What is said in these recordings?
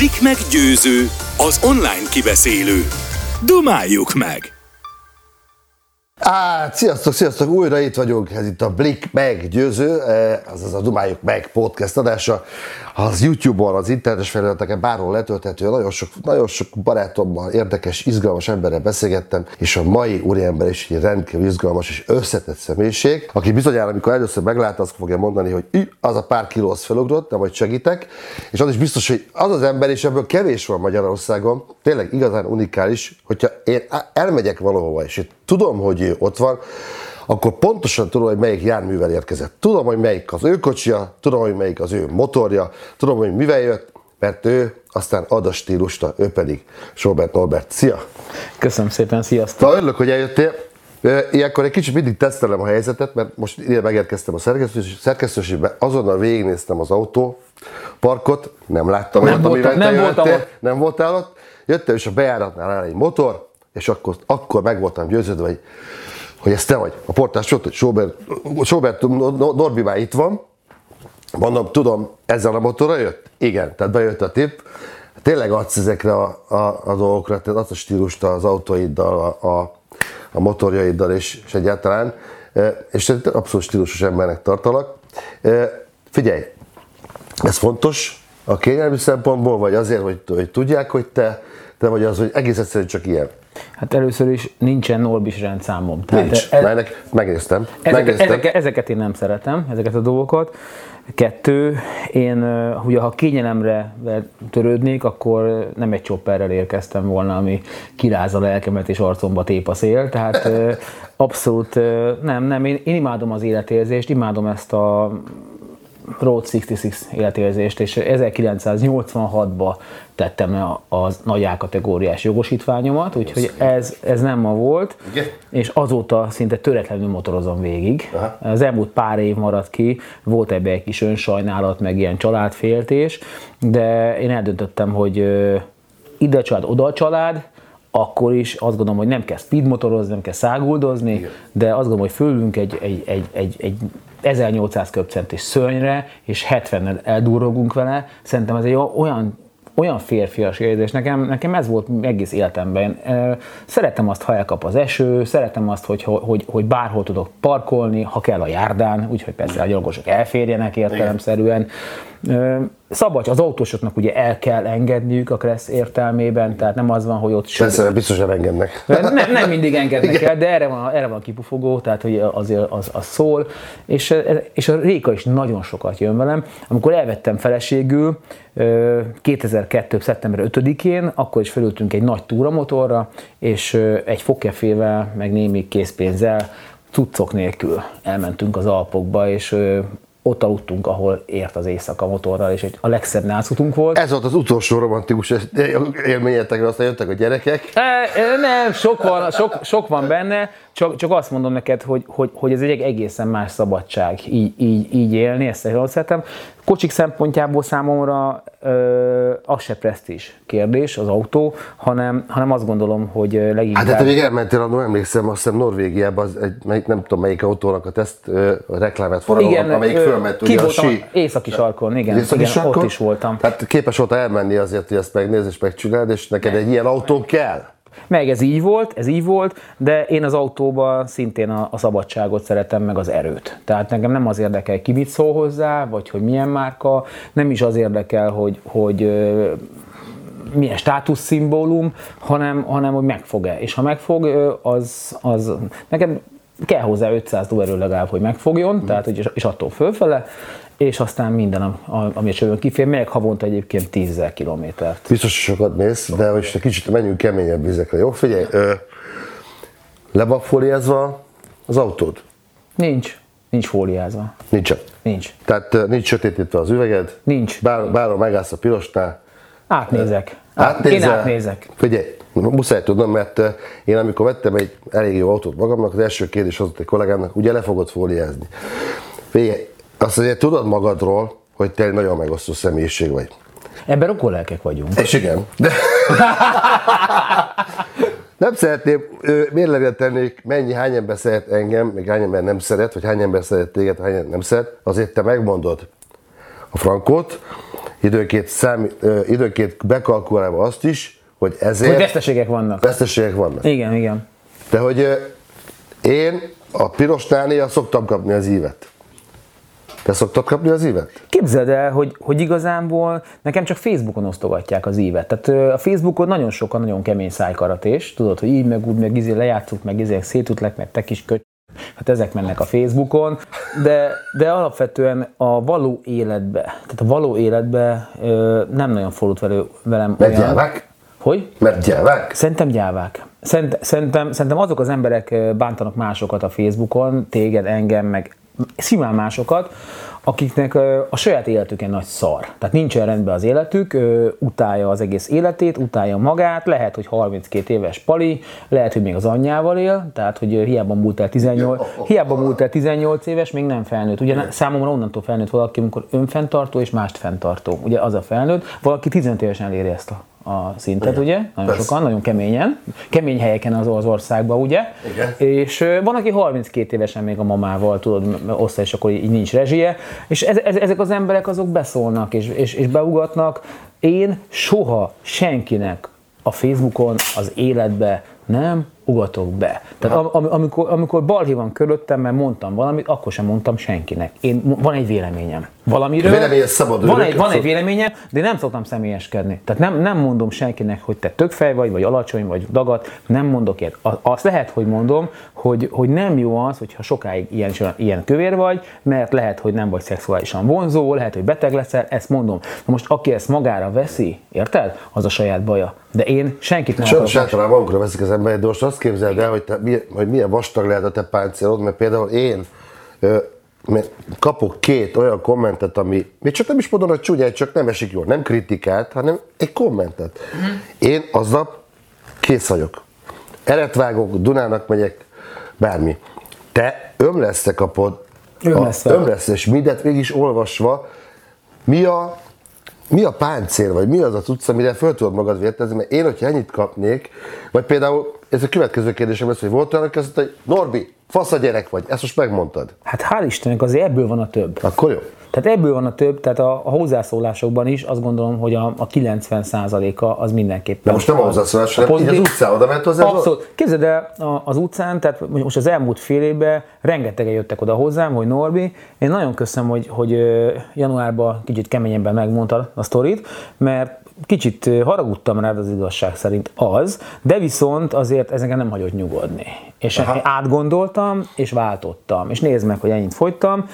Blik meg az online kibeszélő. Dumáljuk meg! Á, sziasztok, sziasztok, újra itt vagyunk, ez itt a Blik meggyőző, azaz a Dumáljuk meg podcast adása, az YouTube-on, az internetes felületeken bárhol letölthető, nagyon sok, nagyon sok barátommal, érdekes, izgalmas emberrel beszélgettem, és a mai úriember is egy rendkívül izgalmas és összetett személyiség, aki bizonyára, amikor először meglátta, azt fogja mondani, hogy az a pár kiló az felugrott, nem hogy segítek, és az is biztos, hogy az az ember, és ebből kevés van Magyarországon, tényleg igazán unikális, hogyha én elmegyek valahova, és itt tudom, hogy ott van, akkor pontosan tudom, hogy melyik járművel érkezett. Tudom, hogy melyik az ő kocsia, tudom, hogy melyik az ő motorja, tudom, hogy mivel jött, mert ő aztán ad a stílusta, ő pedig Sobert Norbert. Szia! Köszönöm szépen, sziasztok! Na, örülök, hogy eljöttél. Ilyenkor egy kicsit mindig tesztelem a helyzetet, mert most ide megérkeztem a szerkesztőségbe, azonnal végignéztem az autó parkot, nem láttam nem olyat, voltam, nem voltam ott. Nem voltál ott. Jöttem, és a bejáratnál áll egy motor, és akkor, akkor meg voltam győződve, hogy, hogy ez te vagy. A portás ott, hogy Sobert, Norbi már itt van. Mondom, tudom, ezzel a motorra jött? Igen, tehát bejött a tip. Tényleg adsz ezekre a, a, a dolgokra, tehát adsz a stílust az autóiddal, a, a, a motorjaiddal és, és egyáltalán. És abszolút stílusos embernek tartalak. Figyelj, ez fontos a kényelmi szempontból, vagy azért, hogy, hogy tudják, hogy te, te vagy az, hogy egész egyszerűen csak ilyen. Hát először is nincsen Norbis rendszámom. Tehát Nincs, ez, ennek megnéztem. Ezeket, megnéztem. Ezeket, ezeket én nem szeretem, ezeket a dolgokat. Kettő, én ugye ha kényelemre törődnék, akkor nem egy csopperrel érkeztem volna, ami kiráz a lelkemet és arcomba tép a szél, tehát abszolút nem, nem, én, én imádom az életérzést, imádom ezt a Road 66 életérzést, és 1986-ba tettem a, a nagy A kategóriás jogosítványomat, úgyhogy ez, ez nem ma volt, Igen. és azóta szinte töretlenül motorozom végig. Aha. Az elmúlt pár év maradt ki, volt ebbe egy kis önsajnálat, meg ilyen családféltés, de én eldöntöttem, hogy ide a család, oda a család, akkor is azt gondolom, hogy nem kell speedmotorozni, nem kell száguldozni, Igen. de azt gondolom, hogy fölülünk egy, egy, egy, egy, egy 1800 köbcentis szörnyre, és 70-nel eldurrogunk vele. Szerintem ez egy olyan olyan férfias érzés. Nekem, nekem ez volt egész életemben. Szeretem azt, ha elkap az eső, szeretem azt, hogy, hogy, hogy bárhol tudok parkolni, ha kell a járdán, úgyhogy persze a gyalogosok elférjenek értelemszerűen. Szabad, az autósoknak ugye el kell engedniük a Kressz értelmében, tehát nem az van, hogy ott... Persze, biztosan engednek. Nem, nem mindig engednek Igen. el, de erre van, erre van kipufogó, tehát hogy azért az, az szól, és, és a Réka is nagyon sokat jön velem. Amikor elvettem feleségül, 2002. szeptember 5-én, akkor is felültünk egy nagy túramotorra, és egy fogkefével, meg némi készpénzzel, cuccok nélkül elmentünk az Alpokba, és ott aludtunk, ahol ért az éjszaka motorral, és egy, a legszebb nácutunk volt. Ez volt az utolsó romantikus élményetek, aztán jöttek a gyerekek. E, nem, sok van, sok, sok van benne, csak, csak azt mondom neked, hogy, hogy, hogy ez egy egészen más szabadság így, így, így élni, ezt jól szeretem. Kocsik szempontjából számomra ö, az se presztízs kérdés, az autó, hanem, hanem azt gondolom, hogy leginkább... Hát, hát még elmentél, annól emlékszem, azt hiszem Norvégiában, az egy, nem tudom melyik autónak a teszt ö, a reklámát forgalomban, amelyik fölment ugye a sí. Északi sarkon, igen, északi igen sarkon? ott is voltam. Hát képes volt elmenni azért, hogy ezt megnézd és megcsináld, és neked egy ilyen autó kell. Meg ez így volt, ez így volt, de én az autóban szintén a, a szabadságot szeretem, meg az erőt. Tehát nekem nem az érdekel, ki mit szól hozzá, vagy hogy milyen márka, nem is az érdekel, hogy, hogy milyen státuszszimbólum, hanem, hanem hogy megfog-e. És ha megfog, az, az nekem kell hozzá 500 lóerő legalább, hogy megfogjon, mm. tehát, hogy, és attól fölfele, és aztán minden, ami a csövön kifér, melyek havonta egyébként 10 kilométert. Biztos, hogy sokat mész, de most egy kicsit menjünk keményebb vizekre, jó? Figyelj, ö, le van fóliázva az autód? Nincs. Nincs fóliázva. Nincs. Nincs. Tehát nincs sötétítve az üveged? Nincs. Bár, bárhol megállsz a pirosnál? Átnézek. Átnézel? Én átnézek. Figyelj, muszáj tudnom, mert én amikor vettem egy elég jó autót magamnak, az első kérdés az egy kollégámnak, ugye le fogod fóliázni. Figyelj, azt azért tudod magadról, hogy te egy nagyon megosztó személyiség vagy. Ebben lelkek vagyunk. És igen. De... nem szeretném mérlegre tennék, mennyi, hány ember szeret engem, még hány ember nem szeret, vagy hány ember szeret téged, hány ember nem szeret, azért te megmondod a frankot, időnként, szám, időnként bekalkulálva azt is, hogy ezért Hogy veszteségek vannak. veszteségek vannak. Igen, igen. De hogy én a pirosnál néha szoktam kapni az ívet. Te szoktad kapni az ívet? Képzeld el, hogy, hogy igazából nekem csak Facebookon osztogatják az ívet. Tehát a Facebookon nagyon sokan nagyon kemény szájkaratés, tudod, hogy így meg úgy, meg izé lejátszuk, meg izé szétütlek, meg te kis köcs. Hát ezek mennek a Facebookon, de, de alapvetően a való életbe, tehát a való életbe ö, nem nagyon fordult velő, velem Mert gyávák? Hogy? Mert gyávák? Szerintem gyávák. Szerint, szerintem, szerintem azok az emberek bántanak másokat a Facebookon, téged, engem, meg simán másokat, akiknek a saját életüken nagy szar. Tehát nincsen rendben az életük, utálja az egész életét, utálja magát, lehet, hogy 32 éves pali, lehet, hogy még az anyjával él, tehát hogy hiába múlt el 18, hiába múlt el 18 éves, még nem felnőtt. Ugye számomra onnantól felnőtt valaki, amikor önfenntartó és mást fenntartó. Ugye az a felnőtt, valaki 15 évesen eléri ezt a a szintet, ugye? Nagyon Persze. sokan, nagyon keményen, kemény helyeken az, az országban, ugye? Igen. És van, aki 32 évesen még a mamával, tudod, osztály, és akkor így nincs rezsie, és ez, ez, ezek az emberek azok beszólnak, és, és, és beugatnak. Én soha senkinek a Facebookon, az életbe nem ugatok be. Tehát am, am, amikor, amikor balhé van körülöttem, mert mondtam valamit, akkor sem mondtam senkinek. Én, van egy véleményem. Valamiről. Vélemény szabad, van, egy, van egy véleményem, de nem szoktam személyeskedni. Tehát nem, nem mondom senkinek, hogy te tökfej vagy, vagy alacsony, vagy dagat, nem mondok ilyet. Azt lehet, hogy mondom, hogy, hogy nem jó az, hogyha sokáig ilyen, ilyen kövér vagy, mert lehet, hogy nem vagy szexuálisan vonzó, lehet, hogy beteg leszel, ezt mondom. Na most aki ezt magára veszi, érted? Az a saját baja. De én senkit nem Sajnos általában magukra veszik az emberek, de most azt képzeld el, hogy, te, hogy milyen vastag lehet a te páncélod, mert például én mert kapok két olyan kommentet, ami, még csak nem is mondom, hogy csúnyát, csak nem esik jól, nem kritikát, hanem egy kommentet. Én aznap kész vagyok. Eret vágok, Dunának megyek, bármi. Te ömleszte kapod, Ömlesztve. a, ömlesztve, és mindent végig is olvasva, mi a, mi a páncél, vagy mi az a tudsz, amire föl tudod magad vértezni, mert én, hogyha ennyit kapnék, vagy például, ez a következő kérdésem lesz, hogy volt olyan, aki azt mondta, hogy Norbi, fasz a gyerek vagy, ezt most megmondtad. Hát hál' Istennek azért ebből van a több. Akkor jó. Tehát ebből van a több, tehát a, a hozzászólásokban is azt gondolom, hogy a, a 90%-a az mindenképpen. De most nem a hozzászólás, hanem így az pozitív. utcán oda ment hozzá. Abszolút. Képzeld el, az utcán, tehát most az elmúlt fél évben rengetegen jöttek oda hozzám, hogy Norbi, én nagyon köszönöm, hogy, hogy januárban kicsit keményebben megmondtad a sztorit, mert kicsit haragudtam rád az igazság szerint az, de viszont azért ez engem nem hagyott nyugodni. És én átgondoltam, és váltottam. És nézd meg, hogy ennyit fogytam.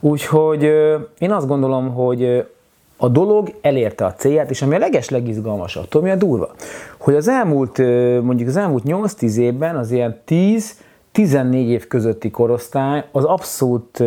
Úgyhogy én azt gondolom, hogy a dolog elérte a célját, és ami a leges legizgalmasabb, tudom, mi a durva, hogy az elmúlt, mondjuk az elmúlt 8-10 évben az ilyen 10 14 év közötti korosztály az abszolút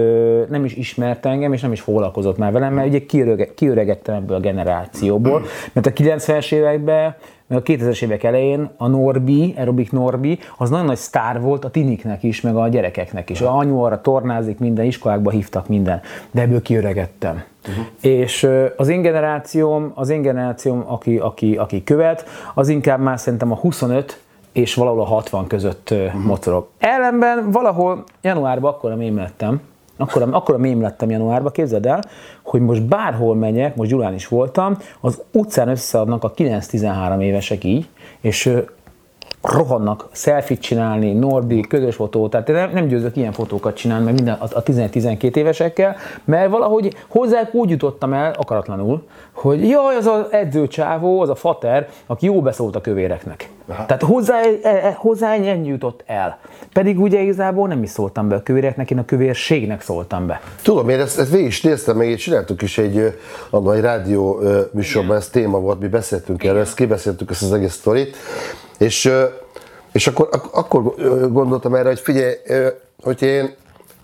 nem is ismert engem, és nem is foglalkozott már velem, mert ugye kiörege, kiöregettem ebből a generációból, mert a 90-es években, meg a 2000-es évek elején a Norbi, Aerobik Norbi, az nagyon nagy sztár volt a tiniknek is, meg a gyerekeknek is. A anyu arra tornázik, minden iskolákba hívtak minden, de ebből kiöregettem. Uh-huh. És az én generációm, az én generációm, aki, aki, aki követ, az inkább már szerintem a 25 és valahol a 60 között uh-huh. mocorog. Ellenben valahol januárban akkor a mém lettem, akkor, akkor a mém lettem januárban, képzeld el, hogy most bárhol menjek, most Gyulán is voltam, az utcán összeadnak a 9-13 évesek így, és rohannak selfit csinálni, Norbi, közös fotó, tehát nem, nem győzök ilyen fotókat csinálni, meg minden a, a 11-12 évesekkel, mert valahogy hozzá úgy jutottam el, akaratlanul, hogy jaj, az az edzőcsávó, az a fater, aki jó beszólt a kövéreknek. Aha. Tehát hozzá, e, e, hozzá ennyi jutott el. Pedig ugye igazából nem is szóltam be a kövéreknek, én a kövérségnek szóltam be. Tudom, én ezt, ezt végig is néztem, meg csináltuk is egy, abban egy rádió műsorban, ez téma volt, mi beszéltünk erről, ezt kibeszéltük ezt az egész sztorit, és, és akkor, ak- akkor gondoltam erre, hogy figyelj, hogy én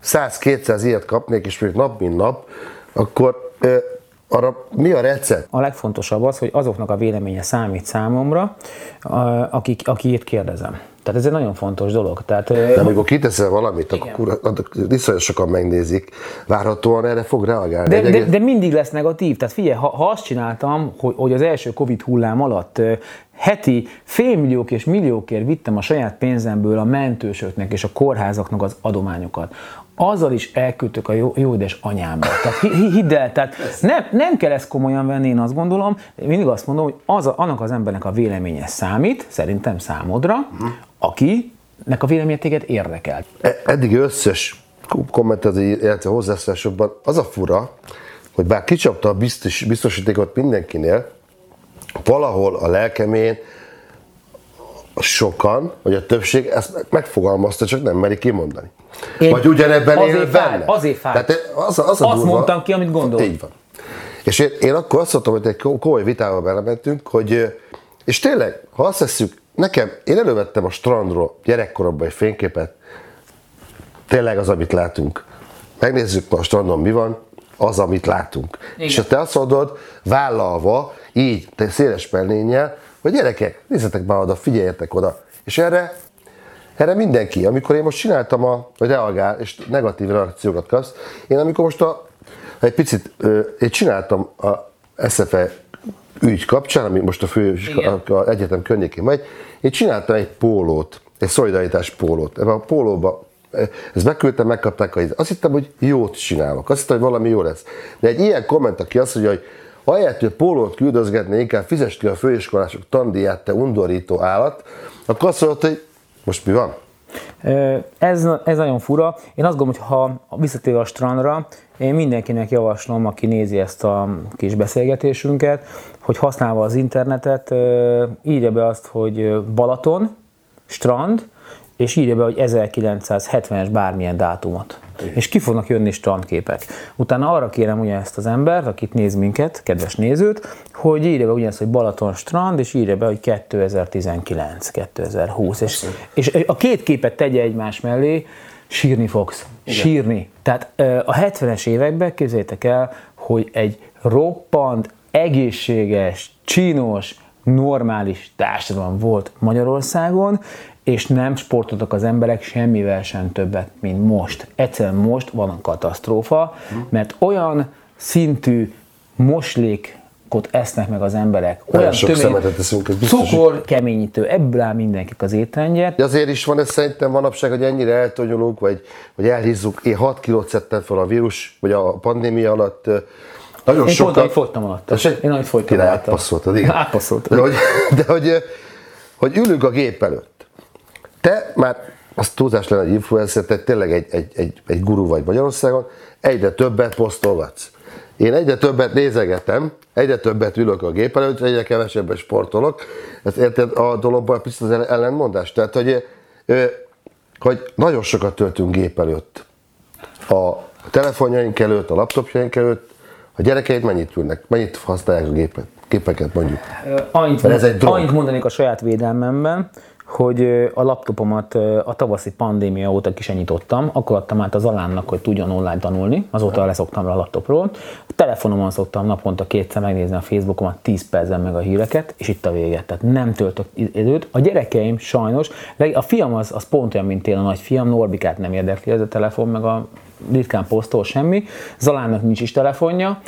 100-200 ilyet kapnék, és még nap mint nap, akkor arra mi a recept? A legfontosabb az, hogy azoknak a véleménye számít számomra, akik, akiért kérdezem. Tehát ez egy nagyon fontos dolog. Tehát, De amikor kiteszel valamit, kurva- akkor viszonylag sokan megnézik, várhatóan erre fog reagálni. De, de, de mindig lesz negatív. Tehát figyelj, ha, ha azt csináltam, hogy, hogy az első Covid hullám alatt heti félmilliók és milliókért vittem a saját pénzemből a mentősöknek és a kórházaknak az adományokat, azzal is elküldtök a jó, jó édes anyámba. Tehát hi- hi- hidd el, tehát nem, nem kell ezt komolyan venni, én azt gondolom, mindig azt mondom, hogy az a, annak az embernek a véleménye számít, szerintem számodra, akinek a véleménye téged érdekel. E- Eddig összes kommentet, illetve hozzászólásokban az a fura, hogy bár kicsapta a biztos, biztosítékot mindenkinél, valahol a lelkemén sokan, vagy a többség ezt megfogalmazta, csak nem meri kimondani. Én- vagy ugyanebben azért él fáj, benne. azért fáj. Tehát az, az a Azt durva, mondtam ki, amit gondolok. Így van. És én, én akkor azt mondtam, hogy egy ko- komoly vitába belementünk, hogy és tényleg, ha azt tesszük, nekem, én elővettem a strandról gyerekkoromban egy fényképet, tényleg az, amit látunk. Megnézzük ma a strandon mi van, az, amit látunk. Igen. És ha te azt mondod, vállalva, így, te széles mellénnyel, hogy gyerekek, nézzetek már oda, figyeljetek oda. És erre, erre mindenki, amikor én most csináltam, a, vagy reagál, és negatív reakciókat kapsz, én amikor most a, egy picit, én csináltam a SFE ügy kapcsán, ami most a fő a, a egyetem környékén megy, én csináltam egy pólót, egy szolidaritás pólót. Ebben a pólóba eh, ezt beküldtem, megkapták, hogy azt hittem, hogy jót csinálok. Azt hittem, hogy valami jó lesz. De egy ilyen komment, aki azt mondja, hogy ahelyett, hogy pólót küldözgetni, inkább fizest ki a főiskolások tandíját, te undorító állat, akkor azt mondod, hogy most mi van? Ez, ez nagyon fura. Én azt gondolom, hogy ha visszatérve a strandra, én mindenkinek javaslom, aki nézi ezt a kis beszélgetésünket, hogy használva az internetet, írja be azt, hogy Balaton, strand, és írja be, hogy 1970-es bármilyen dátumot. És ki fognak jönni strandképek. Utána arra kérem ugye ezt az embert, akit néz minket, kedves nézőt, hogy írja be ugyanezt, hogy Balaton strand, és írja be, hogy 2019, 2020. És, és a két képet tegye egymás mellé, sírni fogsz. Sírni. Tehát a 70-es években képzeljétek el, hogy egy roppant, egészséges, csinos, normális társadalom volt Magyarországon, és nem sportoltak az emberek semmivel sem többet, mint most. Egyszerűen most van a katasztrófa, mert olyan szintű moslékot esznek meg az emberek, olyan sok tömény- szemetet eszünk, ez biztos, hogy- cukor, keményítő, ebből áll mindenkit az étrendje. De azért is van ez szerintem manapság, hogy ennyire eltonyolunk, vagy, vagy elhízzuk. Én 6 kilót szedtem fel a vírus, vagy a pandémia alatt. Nagyon Én sokat... pont amit fogytam alatt. Tessék? Én fogytam Király, alatt. átpasszoltad, igen. Átpasszoltam. De hogy, de hogy, hogy ülünk a gép előtt. Te már, az túlzás lenne egy influencer, te tényleg egy, egy, egy, egy guru vagy Magyarországon, egyre többet posztolgatsz. Én egyre többet nézegetem, egyre többet ülök a gép előtt, egyre kevesebbet sportolok. Ez érted a dologban picit az ellentmondás? Tehát, hogy, hogy nagyon sokat töltünk gép előtt. A telefonjaink előtt, a laptopjaink előtt, a gyerekeid mennyit ülnek, mennyit használják a gépet, gépeket mondjuk. Annyit, Mert ez egy drog. annyit mondanék a saját védelmemben, hogy a laptopomat a tavaszi pandémia óta ki sem nyitottam, akkor adtam át az alánnak, hogy tudjon online tanulni, azóta leszoktam le a laptopról. A telefonomon szoktam naponta kétszer megnézni a Facebookomat, 10 percen meg a híreket, és itt a vége. Tehát nem töltök időt. A gyerekeim sajnos, a fiam az, az pont olyan, mint én, a nagyfiam, Norbikát nem érdekli ez a telefon, meg a ritkán posztol semmi, Zalánnak nincs is telefonja.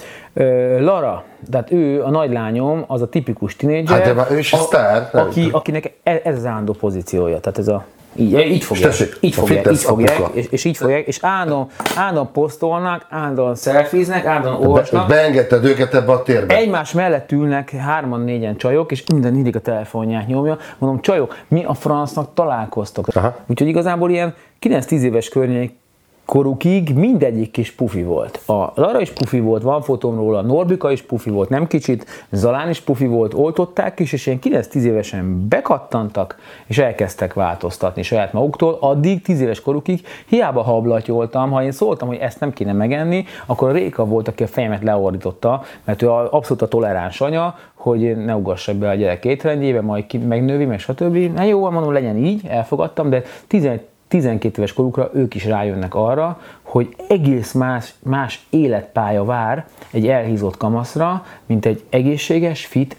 Lara, tehát ő, a nagylányom, az a tipikus tinédzser, Hát de már ő is a sztár, aki, akinek e- ez az állandó pozíciója, tehát ez a így, így fogják, tessék, így fogják, így fogják, és, és, így fogják, és állandóan, állandóan posztolnak, állandóan szelfiznek, állandóan Be, olvasnak, beengedted őket ebbe a térbe. egymás mellett ülnek hárman, négyen csajok, és minden mindig a telefonját nyomja. Mondom, csajok, mi a francnak találkoztok? Aha. Úgyhogy igazából ilyen 9-10 éves környék korukig mindegyik kis pufi volt. A Lara is pufi volt, van fotóm róla, Norbika is pufi volt, nem kicsit, Zalán is pufi volt, oltották is, és ilyen 9-10 évesen bekattantak, és elkezdtek változtatni saját maguktól. Addig 10 éves korukig hiába hablatyoltam, ha én szóltam, hogy ezt nem kéne megenni, akkor a Réka volt, aki a fejemet leordította, mert ő abszolút a toleráns anya, hogy ne ugassak be a gyerek étrendjébe, majd ki megnövi, meg stb. Na jó, mondom, legyen így, elfogadtam, de 11 12 éves korukra ők is rájönnek arra, hogy egész más, más életpálya vár egy elhízott kamaszra, mint egy egészséges, fit,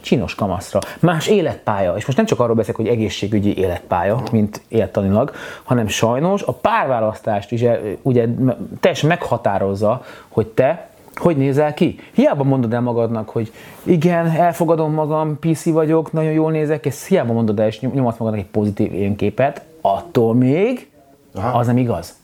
csinos kamaszra. Más életpálya, és most nem csak arról beszélek, hogy egészségügyi életpálya, mint élettanilag, hanem sajnos a párválasztást is el- ugye teljesen meghatározza, hogy te hogy nézel ki? Hiába mondod el magadnak, hogy igen, elfogadom magam, PC vagyok, nagyon jól nézek, és hiába mondod el, és nyom- nyomatsz magadnak egy pozitív énképet, attól még Aha. az nem igaz.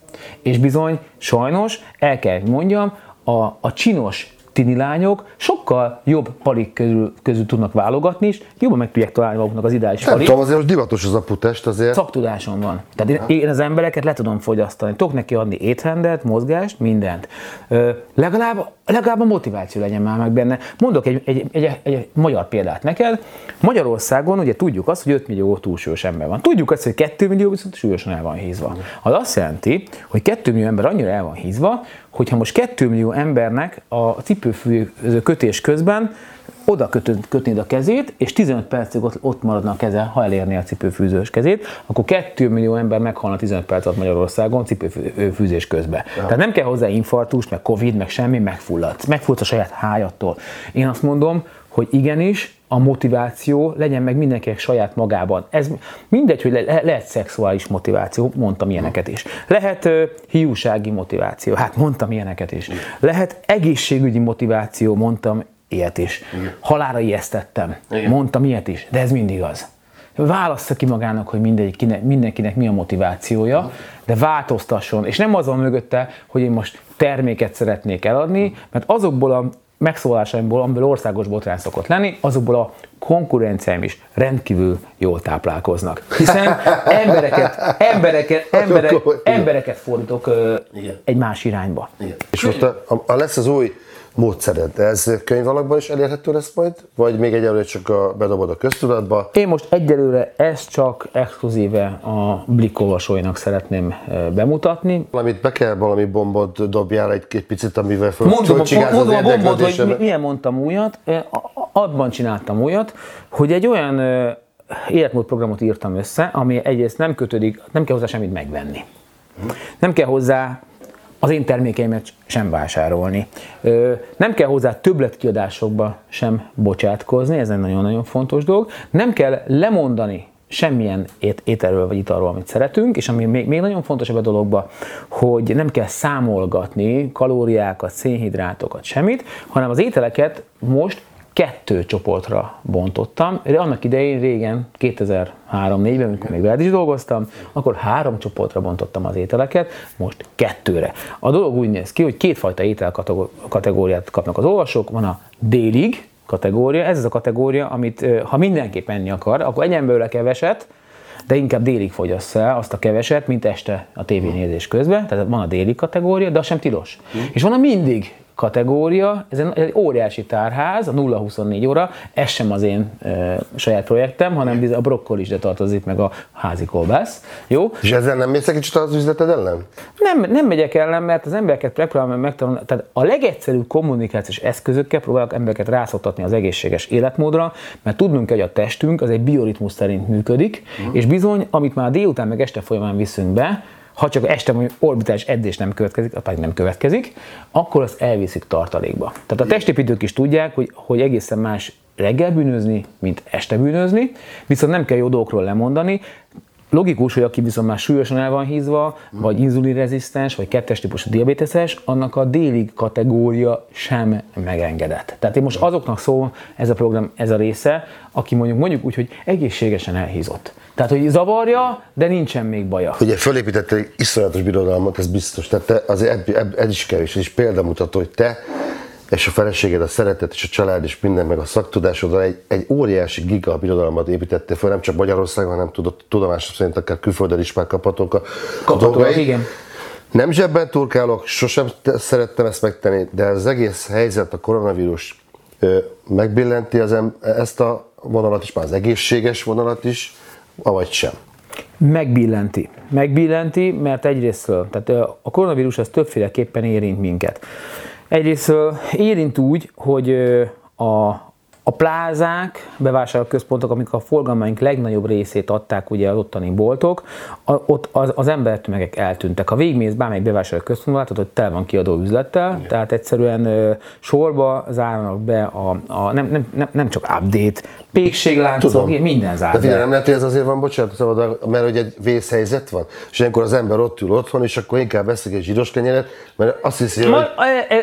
És bizony, sajnos, el kell mondjam, a, a csinos tini lányok sokkal jobb palik közül, közül tudnak válogatni, és jobban meg tudják találni maguknak az ideális Nem palit. tudom, azért most divatos az a putest azért. Szaktudásom van. Tehát én, én az embereket le tudom fogyasztani. Tudok neki adni étrendet, mozgást, mindent. Ö, legalább, legalább a motiváció legyen már meg benne. Mondok egy, egy, egy, egy, egy magyar példát neked. Magyarországon ugye tudjuk azt, hogy 5 millió túlsúlyos ember van. Tudjuk azt, hogy 2 millió viszont súlyosan el van hízva. Az azt jelenti, hogy 2 millió ember annyira el van hízva, hogyha most 2 millió embernek a cipőfűző kötés közben oda kötöd, kötnéd a kezét, és 15 percig ott, ott maradna a keze, ha elérné a cipőfűzős kezét, akkor 2 millió ember meghalna 15 perc alatt Magyarországon cipőfűzés közben. Ja. Tehát nem kell hozzá infarktus, meg covid, meg semmi, megfulladsz. Megfulladsz a saját hájattól. Én azt mondom, hogy igenis, a motiváció legyen meg mindenkinek saját magában. Ez mindegy, hogy le, lehet szexuális motiváció, mondtam ilyeneket is. Lehet uh, hiúsági motiváció, hát mondtam ilyeneket is. Lehet egészségügyi motiváció, mondtam ilyet is. Igen. Halára ijesztettem, Igen. mondtam ilyet is, de ez mindig az. Válassza ki magának, hogy mindenkinek, mindenkinek mi a motivációja, de változtasson. És nem az van mögötte, hogy én most terméket szeretnék eladni, mert azokból a megszólásaimból, amiből országos botrány szokott lenni, azokból a konkurenciáim is rendkívül jól táplálkoznak. Hiszen embereket, embereket, emberek, embereket fordítok ö, egy más irányba. Igen. És most a, a, a lesz az új módszered. Ez könyv alakban is elérhető lesz majd? Vagy még egyelőre csak a, bedobod a köztudatba? Én most egyelőre ezt csak exkluzíve a Blik olvasóinak szeretném bemutatni. Valamit be kell, valami bombot dobjál egy, egy picit, amivel föl, mondom, mondom a bombot, hogy milyen mondtam újat, abban csináltam újat, hogy egy olyan életmódprogramot írtam össze, ami egyrészt nem kötődik, nem kell hozzá semmit megvenni. Nem kell hozzá az én termékeimet sem vásárolni. Nem kell hozzá többletkiadásokba sem bocsátkozni, ez egy nagyon-nagyon fontos dolog. Nem kell lemondani semmilyen ét, ételről vagy italról, amit szeretünk, és ami még, még nagyon fontosabb a dologban, hogy nem kell számolgatni kalóriákat, szénhidrátokat, semmit, hanem az ételeket most kettő csoportra bontottam. De annak idején régen, 2003-4-ben, amikor még veled is dolgoztam, akkor három csoportra bontottam az ételeket, most kettőre. A dolog úgy néz ki, hogy kétfajta étel kategóriát kapnak az olvasók. Van a délig kategória, ez az a kategória, amit ha mindenképp enni akar, akkor egyen belőle keveset, de inkább délig fogyasz el azt a keveset, mint este a tévénézés közben. Tehát van a déli kategória, de az sem tilos. Mm. És van a mindig kategória, ez egy, egy óriási tárház, a 0-24 óra, ez sem az én e, saját projektem, hanem a brokkoli is de tartozik, meg a házi kolbász. Jó? És ezzel nem mész egy kicsit az üzleted ellen? Nem, nem megyek ellen, mert az embereket megpróbálom megtanulni, tehát a legegyszerűbb kommunikációs eszközökkel próbálok embereket rászoktatni az egészséges életmódra, mert tudnunk kell, hogy a testünk az egy bioritmus szerint működik, uh-huh. és bizony, amit már délután meg este folyamán viszünk be, ha csak este mondjuk orbitális edzés nem következik, a nem következik, akkor azt elviszik tartalékba. Tehát a testépítők is tudják, hogy, hogy egészen más reggel bűnözni, mint este bűnözni, viszont nem kell jó dolgokról lemondani, Logikus, hogy aki viszont már súlyosan el van hízva, vagy inzulinrezisztens, vagy kettes típusú diabéteses, annak a délig kategória sem megengedett. Tehát én most azoknak szól ez a program, ez a része, aki mondjuk mondjuk úgy, hogy egészségesen elhízott. Tehát, hogy zavarja, de nincsen még baja. Ugye fölépítette egy iszonyatos birodalmat, ez biztos. Tehát te, azért ez is kevés, ez is példamutató, hogy te és a feleséged, a szeretet és a család és minden, meg a szaktudásoddal egy, egy óriási giga birodalmat építettél fel, nem csak Magyarországon, hanem tudott, tudomásom szerint akár külföldön is már kaphatók a, kaphatók, igen. Nem zsebben turkálok, sosem szerettem ezt megtenni, de az egész helyzet, a koronavírus megbillenti az em, ezt a vonalat is, már az egészséges vonalat is, avagy sem. Megbillenti. Megbillenti, mert egyrésztről, tehát a koronavírus az többféleképpen érint minket. Egyrészt érint úgy, hogy a, a plázák, bevásárlóközpontok, amik a forgalmaink legnagyobb részét adták ugye az ottani boltok, a, ott az, az embertömegek eltűntek. A végmész bármelyik bevásárlóközpontban látod, hogy tel van kiadó üzlettel, Igen. tehát egyszerűen ö, sorba zárnak be a, a nem, nem, nem, nem csak update, pékségláncok, minden zár. De figyelj, nem lehet, hogy ez azért van, bocsánat, szabad, mert hogy egy vészhelyzet van, és ilyenkor az ember ott ül otthon, és akkor inkább veszik egy zsíros kenyeret, mert azt hiszi, hogy...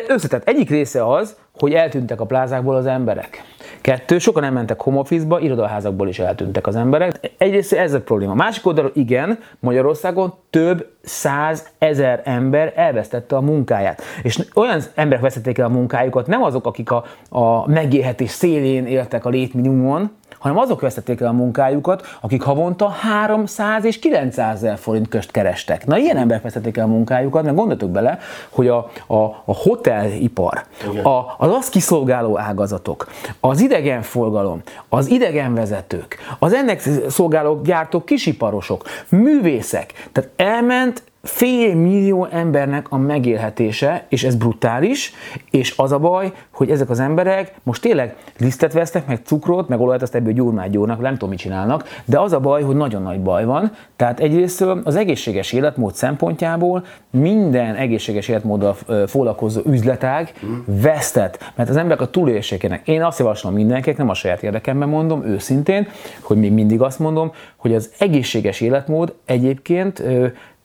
Összetett. Egyik része az, hogy eltűntek a plázákból az emberek. Kettő, sokan nem mentek home office-ba, irodaházakból is eltűntek az emberek. Egyrészt ez a probléma. Másik oldalról igen, Magyarországon több száz ezer ember elvesztette a munkáját. És olyan emberek vesztették el a munkájukat, nem azok, akik a, a megélhetés szélén éltek a létminimumon, hanem azok vesztették el a munkájukat, akik havonta 300 és 900 ezer forint közt kerestek. Na, ilyen emberek vesztették el a munkájukat, mert gondoltok bele, hogy a, a, a hotelipar, a, az azt kiszolgáló ágazatok, az idegenforgalom, az idegenvezetők, az ennek szolgáló gyártók, kisiparosok, művészek, tehát elment fél millió embernek a megélhetése, és ez brutális, és az a baj, hogy ezek az emberek most tényleg lisztet vesznek, meg cukrot, meg olajat, azt ebből gyurmát gyúrnak, nem tudom, mit csinálnak, de az a baj, hogy nagyon nagy baj van. Tehát egyrészt az egészséges életmód szempontjából minden egészséges életmóddal foglalkozó üzletág vesztett, mert az emberek a túlélésékének. Én azt javaslom mindenkinek, nem a saját érdekemben mondom, őszintén, hogy még mindig azt mondom, hogy az egészséges életmód egyébként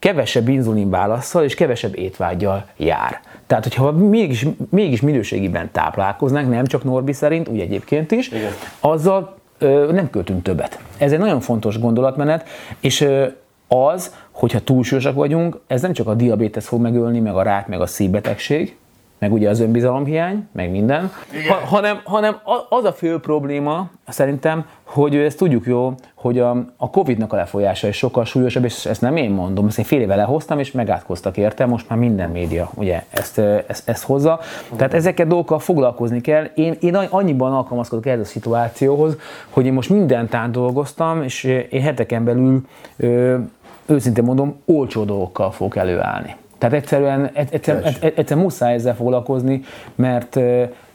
kevesebb inzulin válaszsal és kevesebb étvágyal jár. Tehát, hogyha mégis, mégis minőségiben táplálkoznánk, nem csak Norbi szerint, úgy egyébként is, Igen. azzal ö, nem költünk többet. Ez egy nagyon fontos gondolatmenet, és ö, az, hogyha túlsúlyosak vagyunk, ez nem csak a diabétesz fog megölni, meg a rák, meg a szívbetegség, meg ugye az önbizalomhiány, meg minden, ha, hanem, hanem az a fő probléma szerintem, hogy ezt tudjuk jó, hogy a, a Covid-nak a lefolyása is sokkal súlyosabb, és ezt nem én mondom, ezt én fél éve lehoztam, és megátkoztak érte, most már minden média ugye ezt, ezt, ezt hozza. Tehát ezeket dolgokkal foglalkozni kell. Én, én annyiban alkalmazkodok ehhez a szituációhoz, hogy én most mindent átdolgoztam, és én heteken belül ö, őszintén mondom, olcsó dolgokkal fogok előállni. Tehát egyszerűen, egyszerűen, egyszerűen muszáj ezzel foglalkozni, mert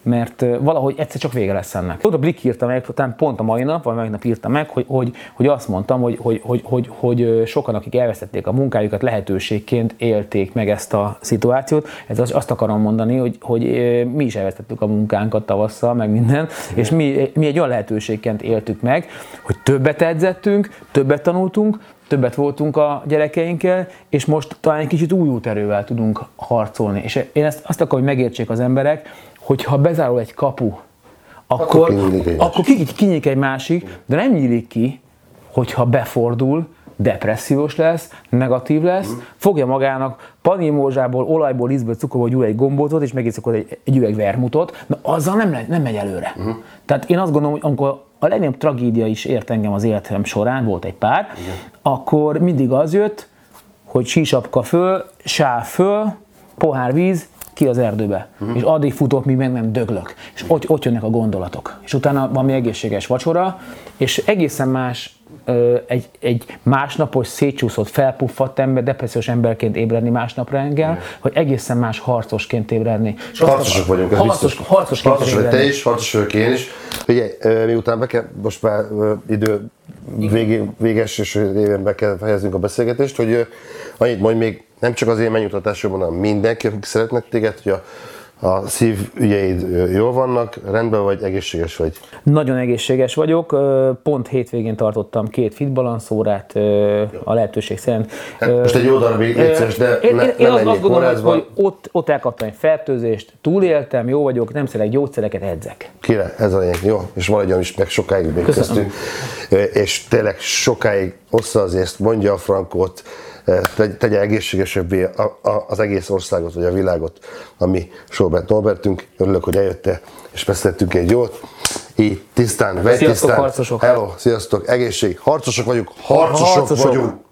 mert valahogy egyszer csak vége lesz ennek. Ott a Blik írta meg, talán pont a mai nap, vagy mai nap írta meg, hogy, hogy, hogy azt mondtam, hogy, hogy, hogy, hogy, hogy sokan, akik elvesztették a munkájukat, lehetőségként élték meg ezt a szituációt. Ez azt akarom mondani, hogy, hogy mi is elvesztettük a munkánkat tavasszal, meg minden, és mi, mi egy olyan lehetőségként éltük meg, hogy többet edzettünk, többet tanultunk, többet voltunk a gyerekeinkkel, és most talán egy kicsit új úterővel tudunk harcolni. És én ezt azt akarom, hogy megértsék az emberek, hogy ha bezárul egy kapu, akkor, akkor kinyílik egy másik, de nem nyílik ki, hogyha befordul, depressziós lesz, negatív lesz, mm. fogja magának panimózsából, olajból, lisztből, cukorból gyúl egy gombótot, és megint egy, egy üveg vermutot, de azzal nem, nem megy előre. Mm. Tehát én azt gondolom, hogy amikor a legnagyobb tragédia is ért engem az életem során, volt egy pár, Igen. akkor mindig az jött, hogy sísapka föl, sáv föl, pohár víz, ki az erdőbe. Uh-huh. És addig futok, míg meg nem döglök. És ott, ott jönnek a gondolatok. És utána valami egészséges vacsora, és egészen más egy, egy másnapos, szétcsúszott, felpuffadt ember, depressziós emberként ébredni másnap reggel, hogy egészen más harcosként ébredni. És harcosok vagyunk, ez harcos, biztos. Harcosként harcos vagy te is, harcos vagyok én is. Ugye, miután be kell, most már idő végé, véges, és éven be kell fejeznünk a beszélgetést, hogy annyit mondj még, nem csak az én megnyugtatásomban, hanem mindenki, akik szeretnek téged, hogy a a szívügyeid jól vannak, rendben vagy, egészséges vagy? Nagyon egészséges vagyok, pont hétvégén tartottam két fitbalanszórát a lehetőség szerint. Hát most egy jó darabig egyszerűs, de én, ne, én azt, azt gondolom, hogy ott, ott elkaptam egy fertőzést, túléltem, jó vagyok, nem szeretek gyógyszereket, edzek. Kire, ez a lényeg, jó, és maradjon is meg sokáig még köztünk. És tényleg sokáig hossza azért mondja a Frankot, tegye egészségesebbé az egész országot, vagy a világot, ami Sobert Norbertünk. Örülök, hogy eljötte, és beszéltünk egy jót. Így tisztán, tisztán. Sziasztok, harcosok! Hello, sziasztok, egészség, harcosok vagyunk, harcosok, harcosok. vagyunk!